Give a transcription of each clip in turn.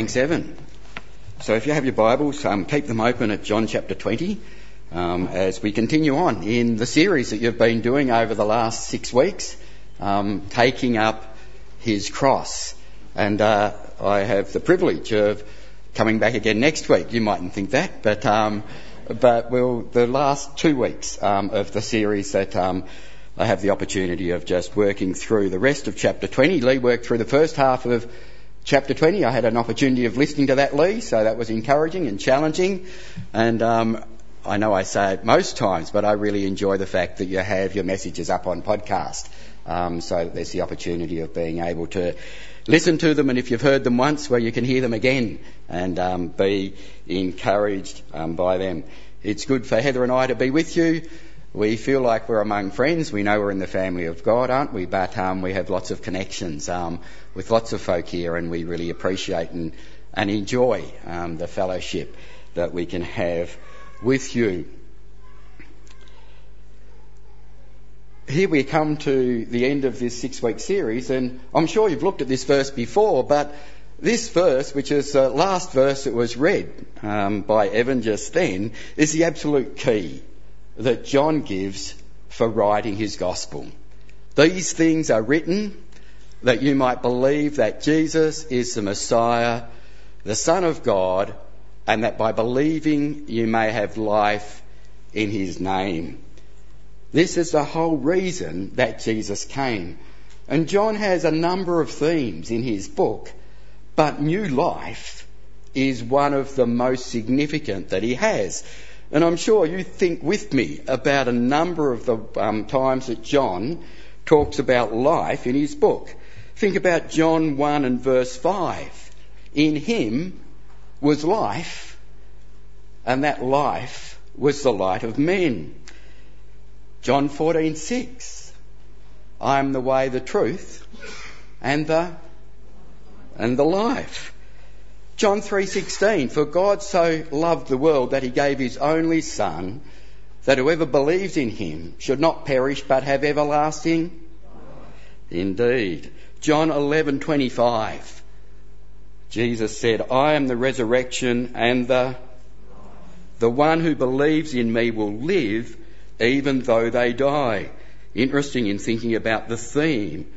Evan. So if you have your Bibles, um, keep them open at John chapter 20 um, as we continue on in the series that you've been doing over the last six weeks, um, taking up his cross. And uh, I have the privilege of coming back again next week. You mightn't think that, but um, but we'll, the last two weeks um, of the series that um, I have the opportunity of just working through the rest of chapter 20. Lee worked through the first half of chapter 20. I had an opportunity of listening to that, Lee, so that was encouraging and challenging. And um, I know I say it most times, but I really enjoy the fact that you have your messages up on podcast. Um, so there's the opportunity of being able to listen to them, and if you've heard them once, well, you can hear them again and um, be encouraged um, by them. It's good for Heather and I to be with you. We feel like we're among friends. We know we're in the family of God, aren't we? But um, we have lots of connections um, with lots of folk here, and we really appreciate and, and enjoy um, the fellowship that we can have with you. Here we come to the end of this six week series, and I'm sure you've looked at this verse before, but this verse, which is the last verse that was read um, by Evan just then, is the absolute key that John gives for writing his gospel. These things are written that you might believe that Jesus is the Messiah, the Son of God, and that by believing you may have life in his name. This is the whole reason that Jesus came. And John has a number of themes in his book, but new life is one of the most significant that he has. And I'm sure you think with me about a number of the um, times that John talks about life in his book. Think about John 1 and verse 5. In him was life, and that life was the light of men. John 14:6. I am the way, the truth, and the and the life. John 3:16 For God so loved the world that he gave his only son that whoever believes in him should not perish but have everlasting life. Indeed. John 11:25 Jesus said, I am the resurrection and the the one who believes in me will live even though they die. Interesting in thinking about the theme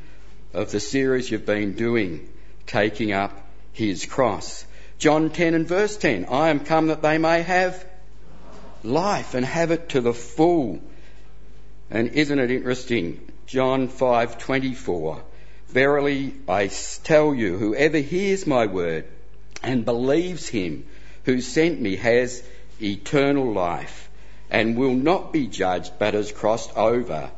of the series you've been doing, taking up his cross. John 10 and verse 10 I am come that they may have life and have it to the full. And isn't it interesting? John 5:24 Verily I tell you whoever hears my word and believes him who sent me has eternal life and will not be judged but has crossed over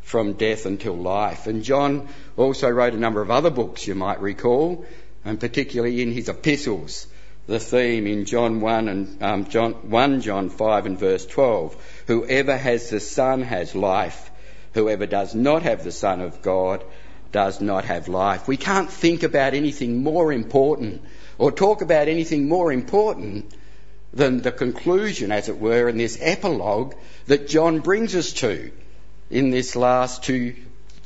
from death until life. And John also wrote a number of other books you might recall and particularly in his epistles, the theme in John 1 and um, John, 1 John 5 and verse 12. Whoever has the Son has life. Whoever does not have the Son of God does not have life. We can't think about anything more important or talk about anything more important than the conclusion, as it were, in this epilogue that John brings us to in this last two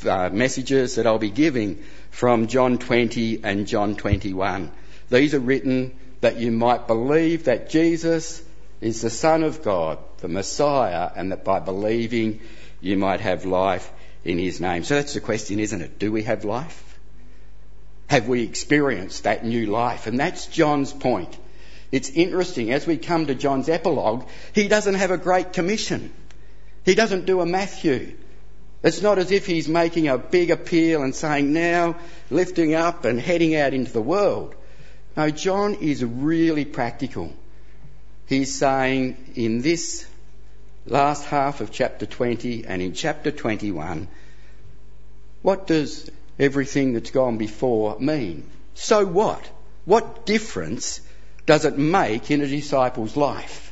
uh, messages that I'll be giving from John 20 and John 21. These are written that you might believe that Jesus is the Son of God, the Messiah, and that by believing you might have life in His name. So that's the question, isn't it? Do we have life? Have we experienced that new life? And that's John's point. It's interesting, as we come to John's epilogue, he doesn't have a great commission. He doesn't do a Matthew. It's not as if he's making a big appeal and saying, now lifting up and heading out into the world. No, John is really practical. He's saying in this last half of chapter 20 and in chapter 21, what does everything that's gone before mean? So what? What difference does it make in a disciple's life?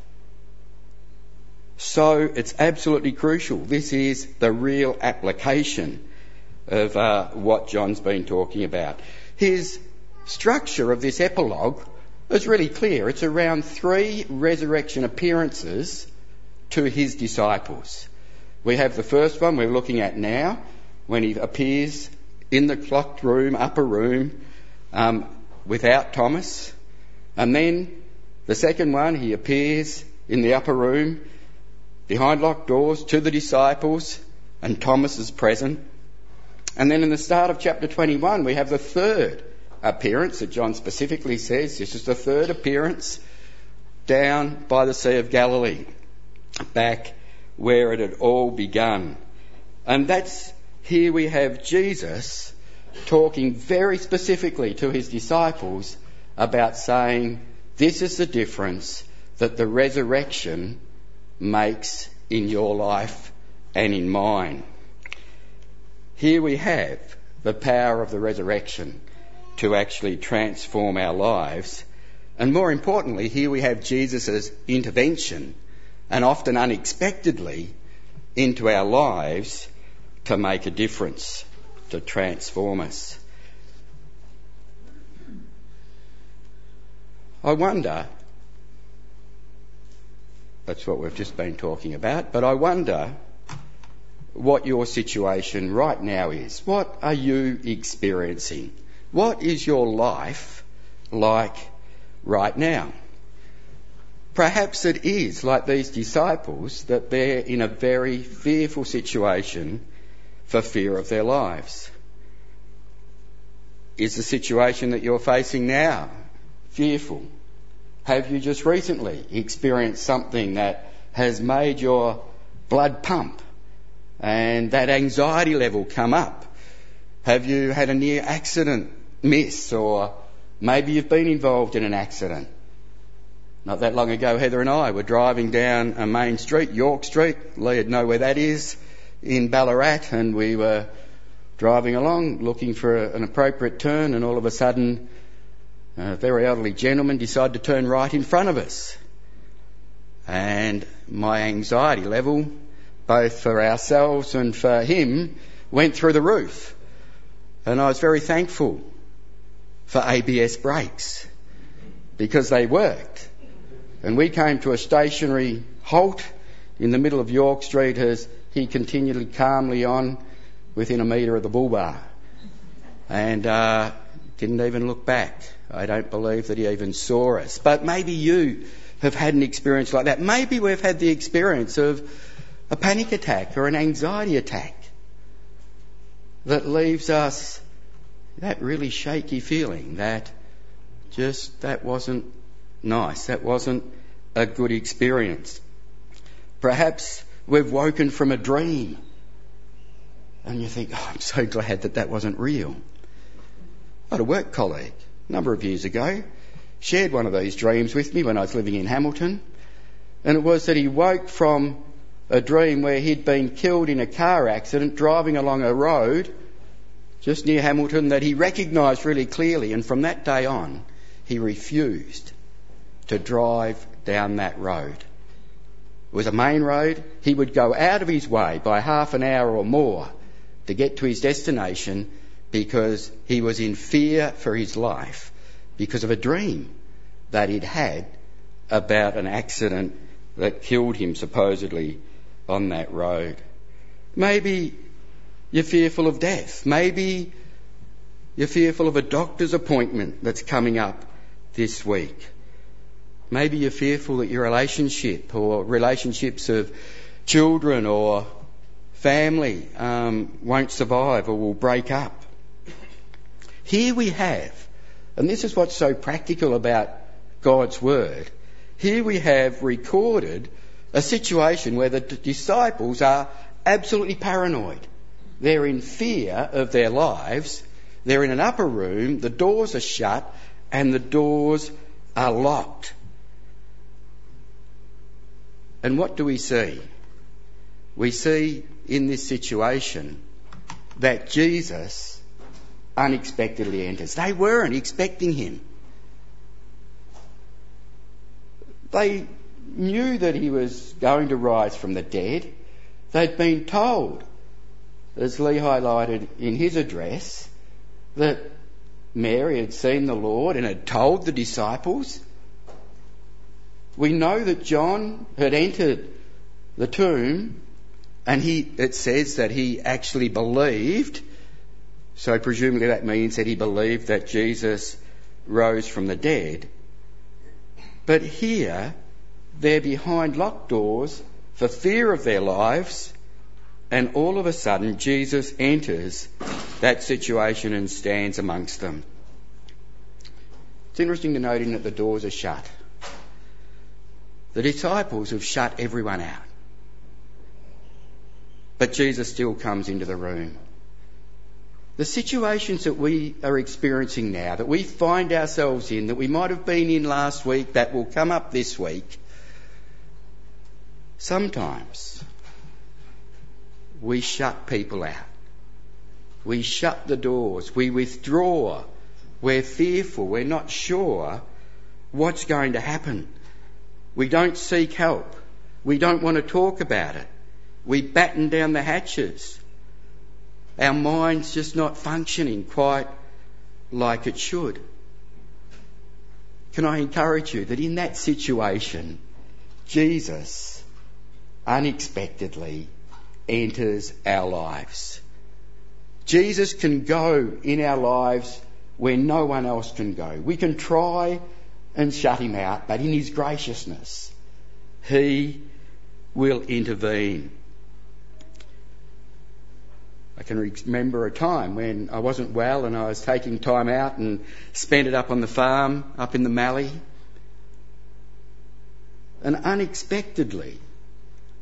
So it's absolutely crucial. This is the real application of uh, what John's been talking about. His structure of this epilogue is really clear. It's around three resurrection appearances to his disciples. We have the first one we're looking at now when he appears in the clocked room, upper room, um, without Thomas, And then the second one, he appears in the upper room behind locked doors to the disciples, and Thomas is present. And then in the start of chapter 21, we have the third appearance that John specifically says. This is the third appearance down by the Sea of Galilee, back where it had all begun. And that's here we have Jesus talking very specifically to his disciples about saying, This is the difference that the resurrection makes in your life and in mine. Here we have the power of the resurrection to actually transform our lives. And more importantly, here we have Jesus' intervention and often unexpectedly into our lives to make a difference, to transform us. I wonder, that's what we've just been talking about, but I wonder what your situation right now is. What are you experiencing? What is your life like right now? Perhaps it is like these disciples that they're in a very fearful situation for fear of their lives. Is the situation that you're facing now fearful? Have you just recently experienced something that has made your blood pump and that anxiety level come up? Have you had a near accident miss or maybe you've been involved in an accident? Not that long ago, Heather and I were driving down a main street, York Street. Leah'd know where that is in Ballarat, and we were driving along looking for an appropriate turn, and all of a sudden, a very elderly gentleman decided to turn right in front of us. And my anxiety level, both for ourselves and for him, went through the roof. And I was very thankful for ABS brakes because they worked. And we came to a stationary halt in the middle of York Street as he continued calmly on within a metre of the bull bar. And uh, didn't even look back. I don't believe that he even saw us. But maybe you have had an experience like that. Maybe we've had the experience of a panic attack or an anxiety attack that leaves us that really shaky feeling that just that wasn't nice. That wasn't a good experience. Perhaps we've woken from a dream and you think, oh, I'm so glad that that wasn't real. I had a work colleague a number of years ago shared one of these dreams with me when I was living in Hamilton and it was that he woke from a dream where he'd been killed in a car accident driving along a road just near Hamilton that he recognised really clearly and from that day on he refused to drive down that road. It was a main road. He would go out of his way by half an hour or more to get to his destination because he was in fear for his life because of a dream that he'd had about an accident that killed him supposedly on that road. Maybe you're fearful of death. Maybe you're fearful of a doctor's appointment that's coming up this week. Maybe you're fearful that your relationship or relationships of children or family um, won't survive or will break up. Here we have, and this is what's so practical about God's Word, here we have recorded a situation where the disciples are absolutely paranoid. They're in fear of their lives. They're in an upper room, the doors are shut, and the doors are locked. And what do we see? We see in this situation that Jesus unexpectedly enters. They weren't expecting him. They knew that he was going to rise from the dead. They'd been told, as Lee highlighted in his address, that Mary had seen the Lord and had told the disciples we know that John had entered the tomb and he, it says that he actually believed. So presumably that means that he believed that Jesus rose from the dead. But here, they're behind locked doors for fear of their lives, and all of a sudden, Jesus enters that situation and stands amongst them. It's interesting to note in that the doors are shut. The disciples have shut everyone out. But Jesus still comes into the room. The situations that we are experiencing now, that we find ourselves in, that we might have been in last week, that will come up this week, sometimes we shut people out. We shut the doors. We withdraw. We're fearful. We're not sure what's going to happen. We don't seek help. We don't want to talk about it. We batten down the hatches. Our mind's just not functioning quite like it should. Can I encourage you that in that situation, Jesus unexpectedly enters our lives. Jesus can go in our lives where no one else can go. We can try and shut him out, but in his graciousness, he will intervene. I can remember a time when I wasn't well and I was taking time out and spent it up on the farm, up in the Mallee. And unexpectedly,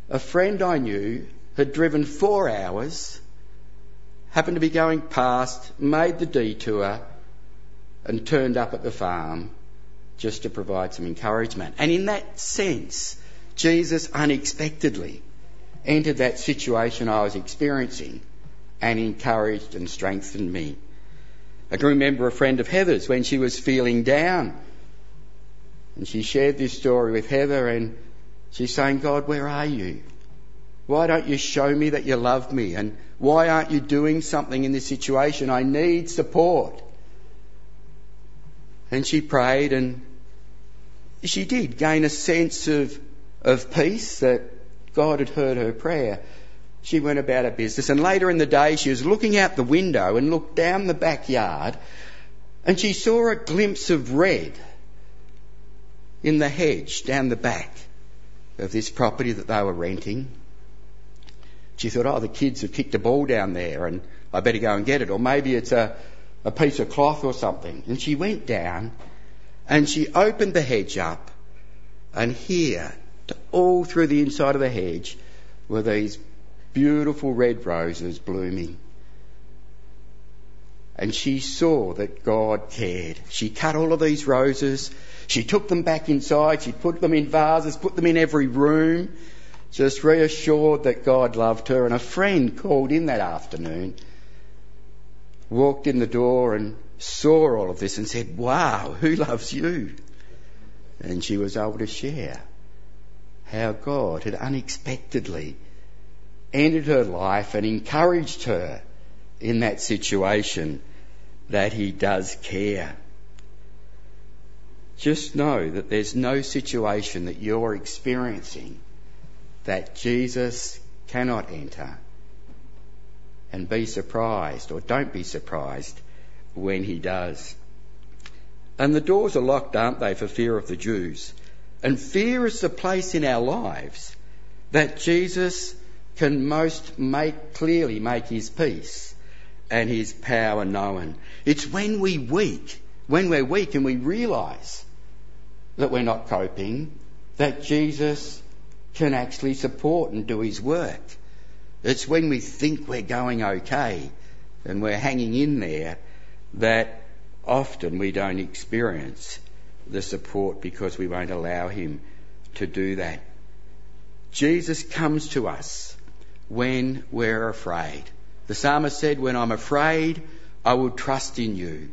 a friend I knew had driven four hours, happened to be going past, made the detour, and turned up at the farm just to provide some encouragement. And in that sense, Jesus unexpectedly entered that situation I was experiencing and encouraged and strengthened me. I can remember a friend of Heather's when she was feeling down. And she shared this story with Heather and she's saying, God, where are you? Why don't you show me that you love me? And why aren't you doing something in this situation? I need support. And she prayed and she did gain a sense of, of peace that God had heard her prayer she went about her business. And later in the day, she was looking out the window and looked down the backyard and she saw a glimpse of red in the hedge down the back of this property that they were renting. She thought, oh, the kids have kicked a ball down there and I better go and get it. Or maybe it's a, a piece of cloth or something. And she went down and she opened the hedge up and here, all through the inside of the hedge, were these beautiful red roses blooming. And she saw that God cared. She cut all of these roses. She took them back inside. She put them in vases, put them in every room, just reassured that God loved her. And a friend called in that afternoon, walked in the door and saw all of this and said, Wow, who loves you? And she was able to share how God had unexpectedly entered her life and encouraged her in that situation that he does care. Just know that there's no situation that you're experiencing that Jesus cannot enter. And be surprised, or don't be surprised, when he does. And the doors are locked, aren't they, for fear of the Jews? And fear is the place in our lives that Jesus can most make clearly make his peace and his power known. It's when we weak, when we're weak and we realise that we're not coping, that Jesus can actually support and do his work. It's when we think we're going okay and we're hanging in there that often we don't experience the support because we won't allow him to do that. Jesus comes to us when we're afraid. The psalmist said, When I'm afraid, I will trust in you.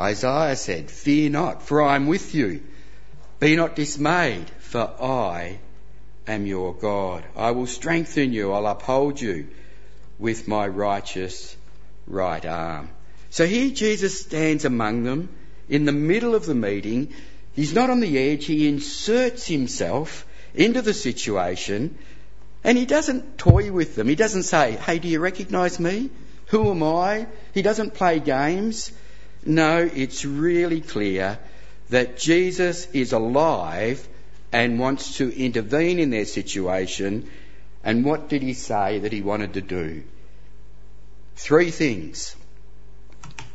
Isaiah said, Fear not, for I am with you. Be not dismayed, for I am your God. I will strengthen you, I'll uphold you with my righteous right arm. So here Jesus stands among them in the middle of the meeting. He's not on the edge, he inserts himself into the situation and he doesn't toy with them. He doesn't say, hey, do you recognise me? Who am I? He doesn't play games. No, it's really clear that Jesus is alive and wants to intervene in their situation. And what did he say that he wanted to do? Three things.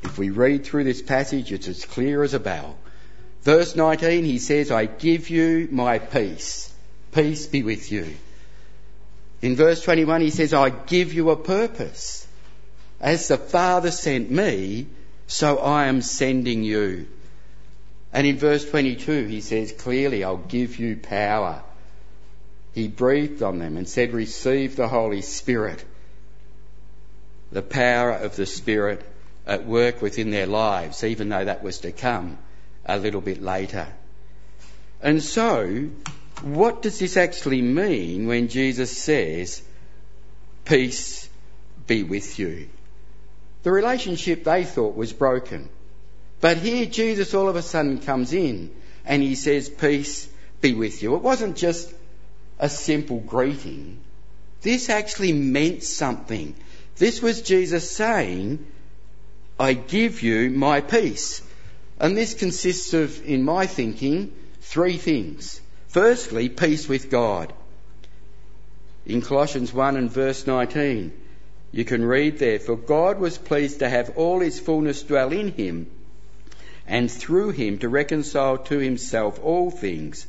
If we read through this passage, it's as clear as a bell. Verse 19, he says, I give you my peace. Peace be with you. In verse 21, he says, I give you a purpose. As the Father sent me, so I am sending you. And in verse 22, he says clearly, I'll give you power. He breathed on them and said, Receive the Holy Spirit. The power of the Spirit at work within their lives, even though that was to come a little bit later. And so, what does this actually mean when Jesus says, Peace be with you? The relationship they thought was broken. But here Jesus all of a sudden comes in and he says, Peace be with you. It wasn't just a simple greeting. This actually meant something. This was Jesus saying, I give you my peace. And this consists of, in my thinking, three things. Firstly, peace with God. In Colossians 1 and verse 19, you can read there, For God was pleased to have all his fullness dwell in him, and through him to reconcile to himself all things,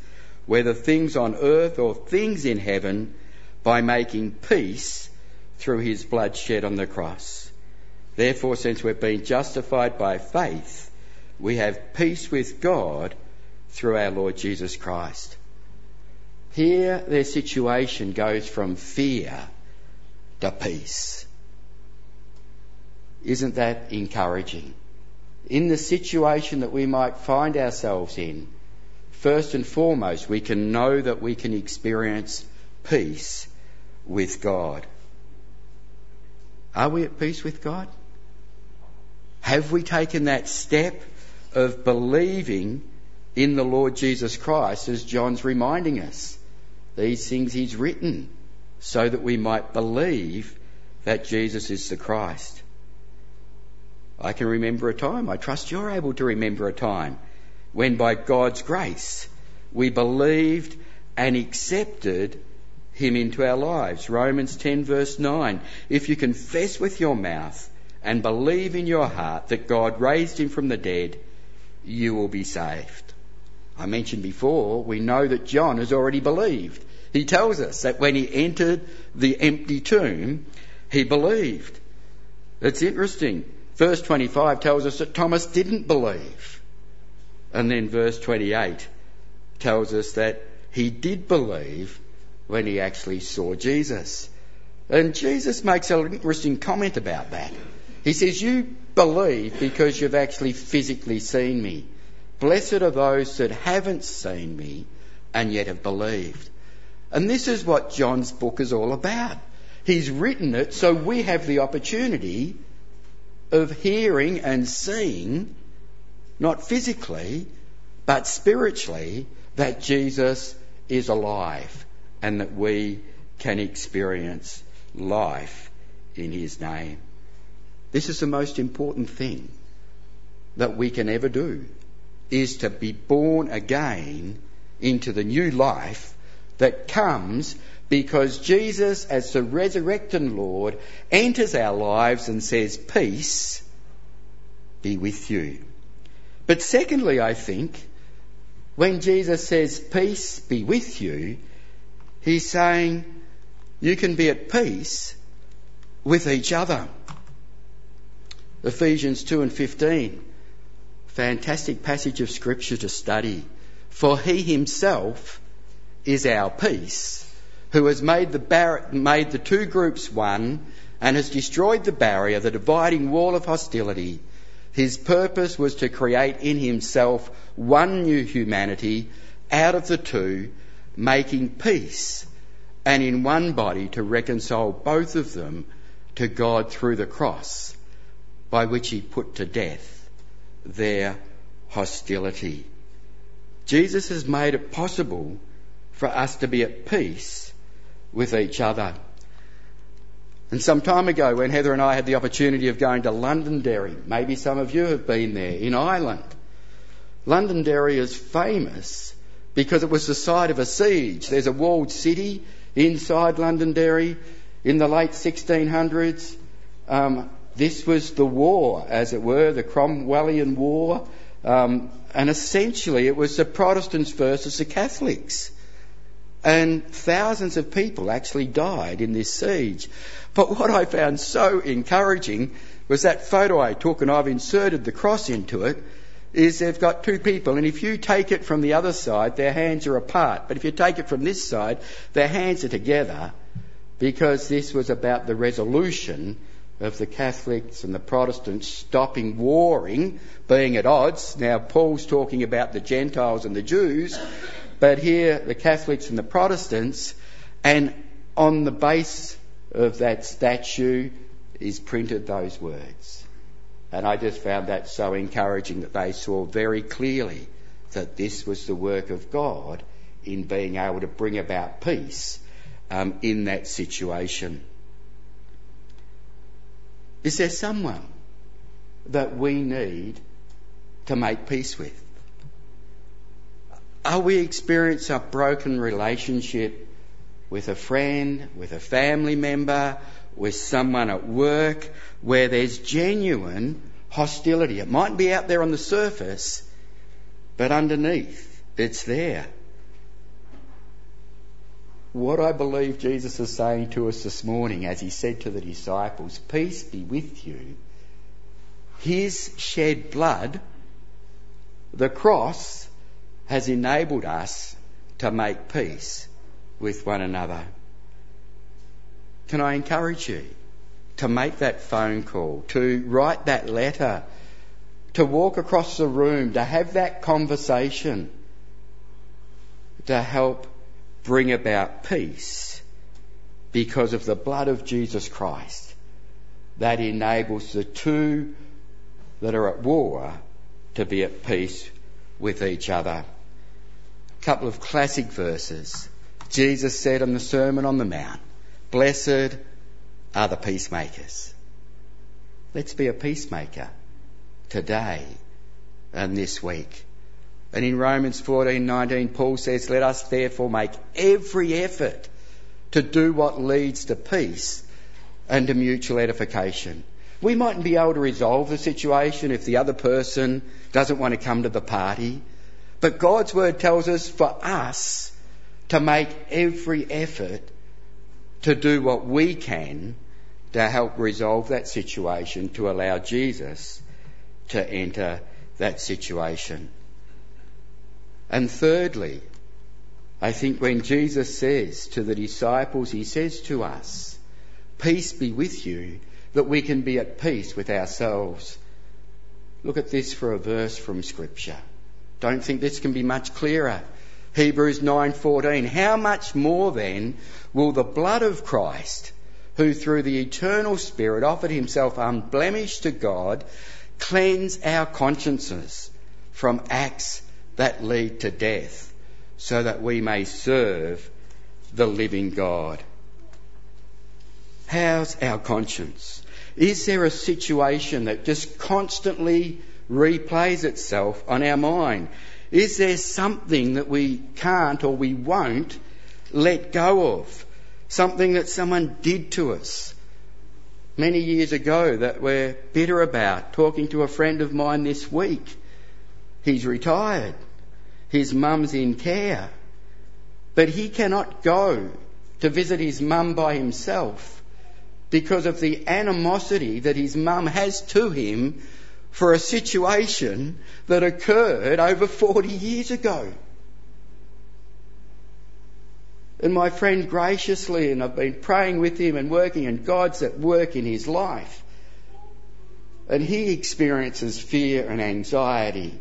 whether things on earth or things in heaven, by making peace through his blood shed on the cross. Therefore, since we've been justified by faith, we have peace with God through our Lord Jesus Christ. Here, their situation goes from fear to peace. Isn't that encouraging? In the situation that we might find ourselves in, first and foremost, we can know that we can experience peace with God. Are we at peace with God? Have we taken that step of believing in the Lord Jesus Christ as John's reminding us? These things he's written so that we might believe that Jesus is the Christ. I can remember a time, I trust you're able to remember a time, when by God's grace we believed and accepted him into our lives. Romans 10 verse 9. If you confess with your mouth and believe in your heart that God raised him from the dead, you will be saved. I mentioned before, we know that John has already believed. He tells us that when he entered the empty tomb, he believed. It's interesting. Verse 25 tells us that Thomas didn't believe. And then verse 28 tells us that he did believe when he actually saw Jesus. And Jesus makes an interesting comment about that. He says, You believe because you've actually physically seen me. Blessed are those that haven't seen me and yet have believed. And this is what John's book is all about. He's written it so we have the opportunity of hearing and seeing, not physically, but spiritually, that Jesus is alive and that we can experience life in his name. This is the most important thing that we can ever do, is to be born again into the new life that comes because Jesus, as the resurrected Lord, enters our lives and says, Peace be with you. But secondly, I think, when Jesus says, Peace be with you, he's saying, You can be at peace with each other. Ephesians 2 and 15. Fantastic passage of scripture to study. For he himself is our peace, who has made the, bar- made the two groups one and has destroyed the barrier, the dividing wall of hostility. His purpose was to create in himself one new humanity out of the two, making peace, and in one body to reconcile both of them to God through the cross by which he put to death their hostility. Jesus has made it possible for us to be at peace with each other. And some time ago, when Heather and I had the opportunity of going to Londonderry, maybe some of you have been there, in Ireland, Londonderry is famous because it was the site of a siege. There's a walled city inside Londonderry in the late 1600s. Um, this was the war, as it were, the Cromwellian War. Um, and essentially, it was the Protestants versus the Catholics. And thousands of people actually died in this siege. But what I found so encouraging was that photo I took, and I've inserted the cross into it, is they've got two people, and if you take it from the other side, their hands are apart. But if you take it from this side, their hands are together, because this was about the resolution of the Catholics and the Protestants stopping warring, being at odds. Now, Paul's talking about the Gentiles and the Jews, but here the Catholics and the Protestants, and on the base of that statue is printed those words. And I just found that so encouraging that they saw very clearly that this was the work of God in being able to bring about peace um, in that situation. Is there someone that we need to make peace with? Are we experiencing a broken relationship with a friend, with a family member, with someone at work where there's genuine hostility? It might be out there on the surface, but underneath it's there. What I believe Jesus is saying to us this morning as he said to the disciples, Peace be with you. His shed blood, the cross, has enabled us to make peace with one another. Can I encourage you to make that phone call, to write that letter, to walk across the room, to have that conversation, to help bring about peace because of the blood of Jesus Christ that enables the two that are at war to be at peace with each other A couple of classic verses. Jesus said in the Sermon on the Mount, Blessed are the peacemakers. Let's be a peacemaker today and this week. And in Romans 14:19 Paul says, "Let us therefore make every effort to do what leads to peace and to mutual edification." We mightn't be able to resolve the situation if the other person doesn't want to come to the party. But God's word tells us for us to make every effort to do what we can to help resolve that situation, to allow Jesus to enter that situation. And thirdly, I think when Jesus says to the disciples, he says to us, Peace be with you, that we can be at peace with ourselves. Look at this for a verse from Scripture. Don't think this can be much clearer. Hebrews 9:14 How much more then will the blood of Christ who through the eternal spirit offered himself unblemished to God cleanse our consciences from acts that lead to death so that we may serve the living God. How's our conscience? Is there a situation that just constantly replays itself on our mind? Is there something that we can't or we won't let go of? Something that someone did to us many years ago that we're bitter about? Talking to a friend of mine this week. He's retired. His mum's in care. But he cannot go to visit his mum by himself because of the animosity that his mum has to him for a situation that occurred over 40 years ago. And my friend graciously, and I've been praying with him and working, and God's at work in his life. And he experiences fear and anxiety.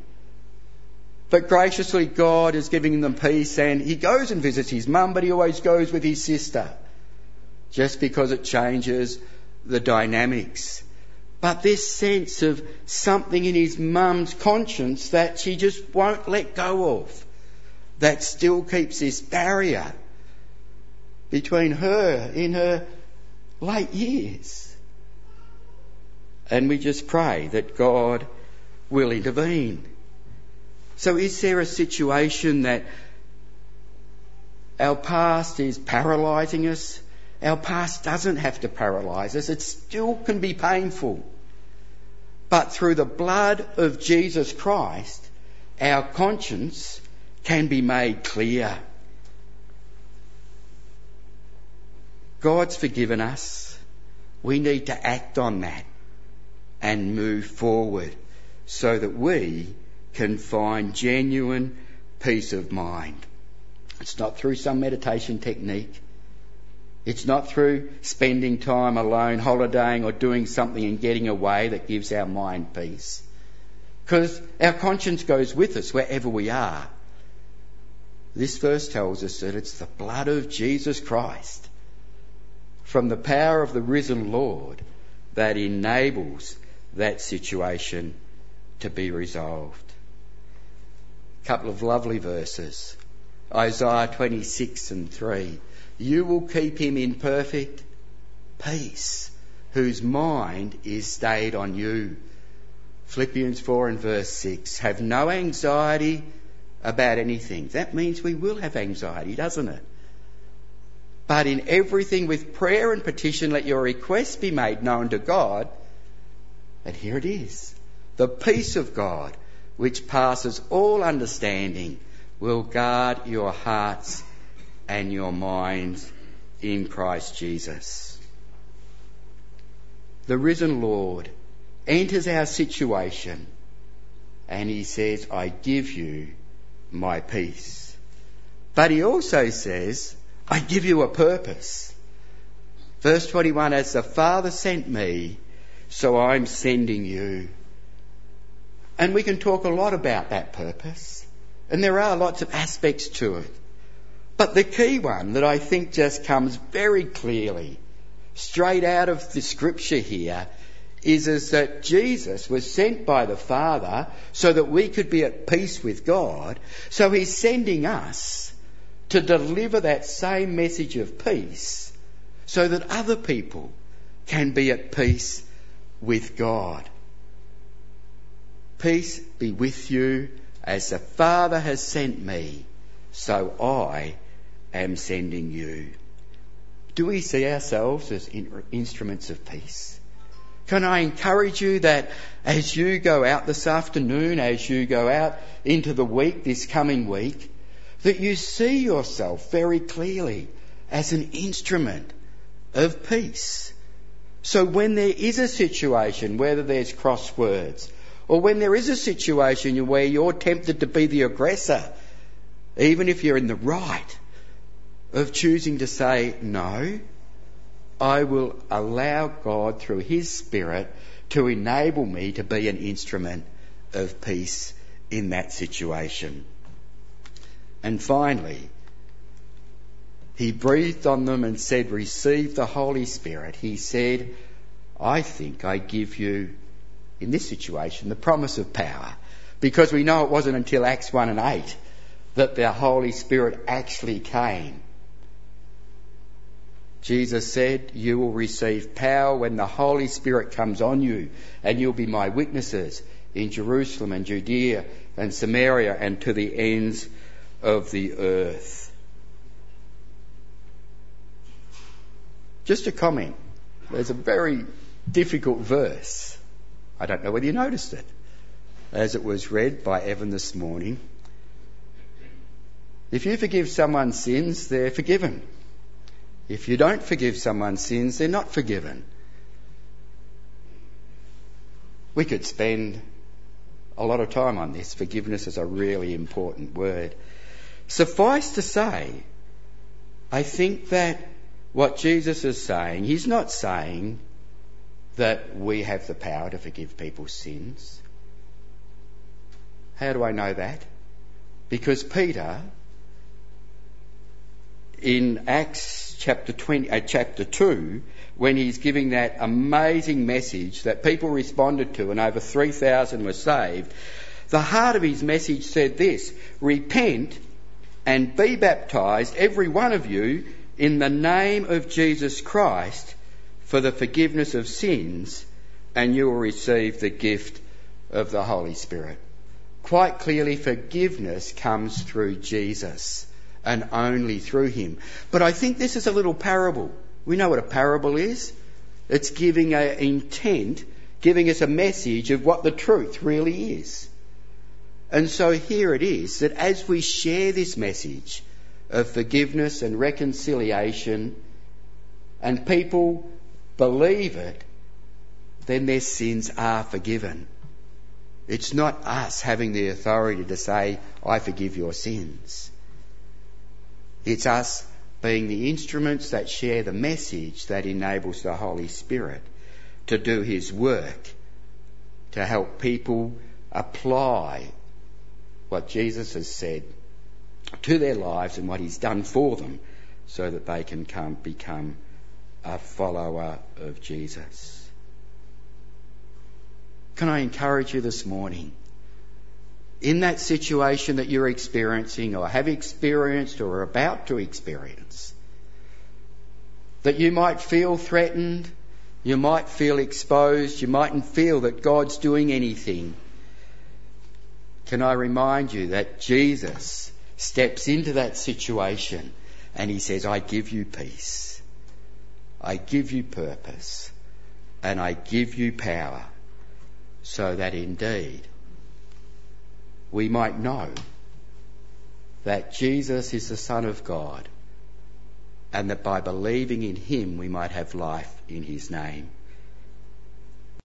But graciously, God is giving them peace, and he goes and visits his mum, but he always goes with his sister, just because it changes the dynamics but this sense of something in his mum's conscience that she just won't let go of, that still keeps this barrier between her in her late years. And we just pray that God will intervene. So is there a situation that our past is paralysing us? Our past doesn't have to paralyse us. It still can be painful. But through the blood of Jesus Christ, our conscience can be made clear. God's forgiven us. We need to act on that and move forward so that we can find genuine peace of mind. It's not through some meditation technique. It's not through spending time alone, holidaying, or doing something and getting away that gives our mind peace. Because our conscience goes with us wherever we are. This verse tells us that it's the blood of Jesus Christ from the power of the risen Lord that enables that situation to be resolved. A couple of lovely verses. Isaiah 26 and 3. You will keep him in perfect peace, whose mind is stayed on you. Philippians 4 and verse 6. Have no anxiety about anything. That means we will have anxiety, doesn't it? But in everything with prayer and petition, let your requests be made known to God. And here it is. The peace of God, which passes all understanding, will guard your hearts and your minds in Christ Jesus. The risen Lord enters our situation and he says, I give you my peace. But he also says, I give you a purpose. Verse 21 As the Father sent me, so I'm sending you. And we can talk a lot about that purpose. And there are lots of aspects to it. But the key one that I think just comes very clearly straight out of the scripture here is, is that Jesus was sent by the Father so that we could be at peace with God. So he's sending us to deliver that same message of peace so that other people can be at peace with God. Peace be with you as the Father has sent me, so I am sending you. Do we see ourselves as in- instruments of peace? Can I encourage you that as you go out this afternoon, as you go out into the week, this coming week, that you see yourself very clearly as an instrument of peace. So when there is a situation, whether there's crosswords, or when there is a situation where you're tempted to be the aggressor, even if you're in the right, of choosing to say, no, I will allow God through His Spirit to enable me to be an instrument of peace in that situation. And finally, he breathed on them and said, Receive the Holy Spirit. He said, I think I give you, in this situation, the promise of power. Because we know it wasn't until Acts 1 and 8 that the Holy Spirit actually came. Jesus said, You will receive power when the Holy Spirit comes on you, and you'll be my witnesses in Jerusalem and Judea and Samaria and to the ends of the earth. Just a comment. There's a very difficult verse. I don't know whether you noticed it as it was read by Evan this morning. If you forgive someone's sins, they're forgiven. If you don't forgive someone's sins, they're not forgiven. We could spend a lot of time on this. Forgiveness is a really important word. Suffice to say, I think that what Jesus is saying, he's not saying that we have the power to forgive people's sins. How do I know that? Because Peter, in Acts chapter 20, uh, chapter 2, when he's giving that amazing message that people responded to and over 3,000 were saved, the heart of his message said this, repent and be baptized, every one of you, in the name of Jesus Christ for the forgiveness of sins, and you will receive the gift of the Holy Spirit. quite clearly forgiveness comes through Jesus and only through him. But I think this is a little parable. We know what a parable is. It's giving an intent, giving us a message of what the truth really is. And so here it is that as we share this message of forgiveness and reconciliation, and people believe it, then their sins are forgiven. It's not us having the authority to say, I forgive your sins. It's us being the instruments that share the message that enables the Holy Spirit to do His work, to help people apply what Jesus has said to their lives and what He's done for them so that they can come, become a follower of Jesus. Can I encourage you this morning? In that situation that you're experiencing or have experienced or are about to experience, that you might feel threatened, you might feel exposed, you mightn't feel that God's doing anything. Can I remind you that Jesus steps into that situation and he says, I give you peace. I give you purpose and I give you power so that indeed we might know that Jesus is the Son of God and that by believing in Him we might have life in His name.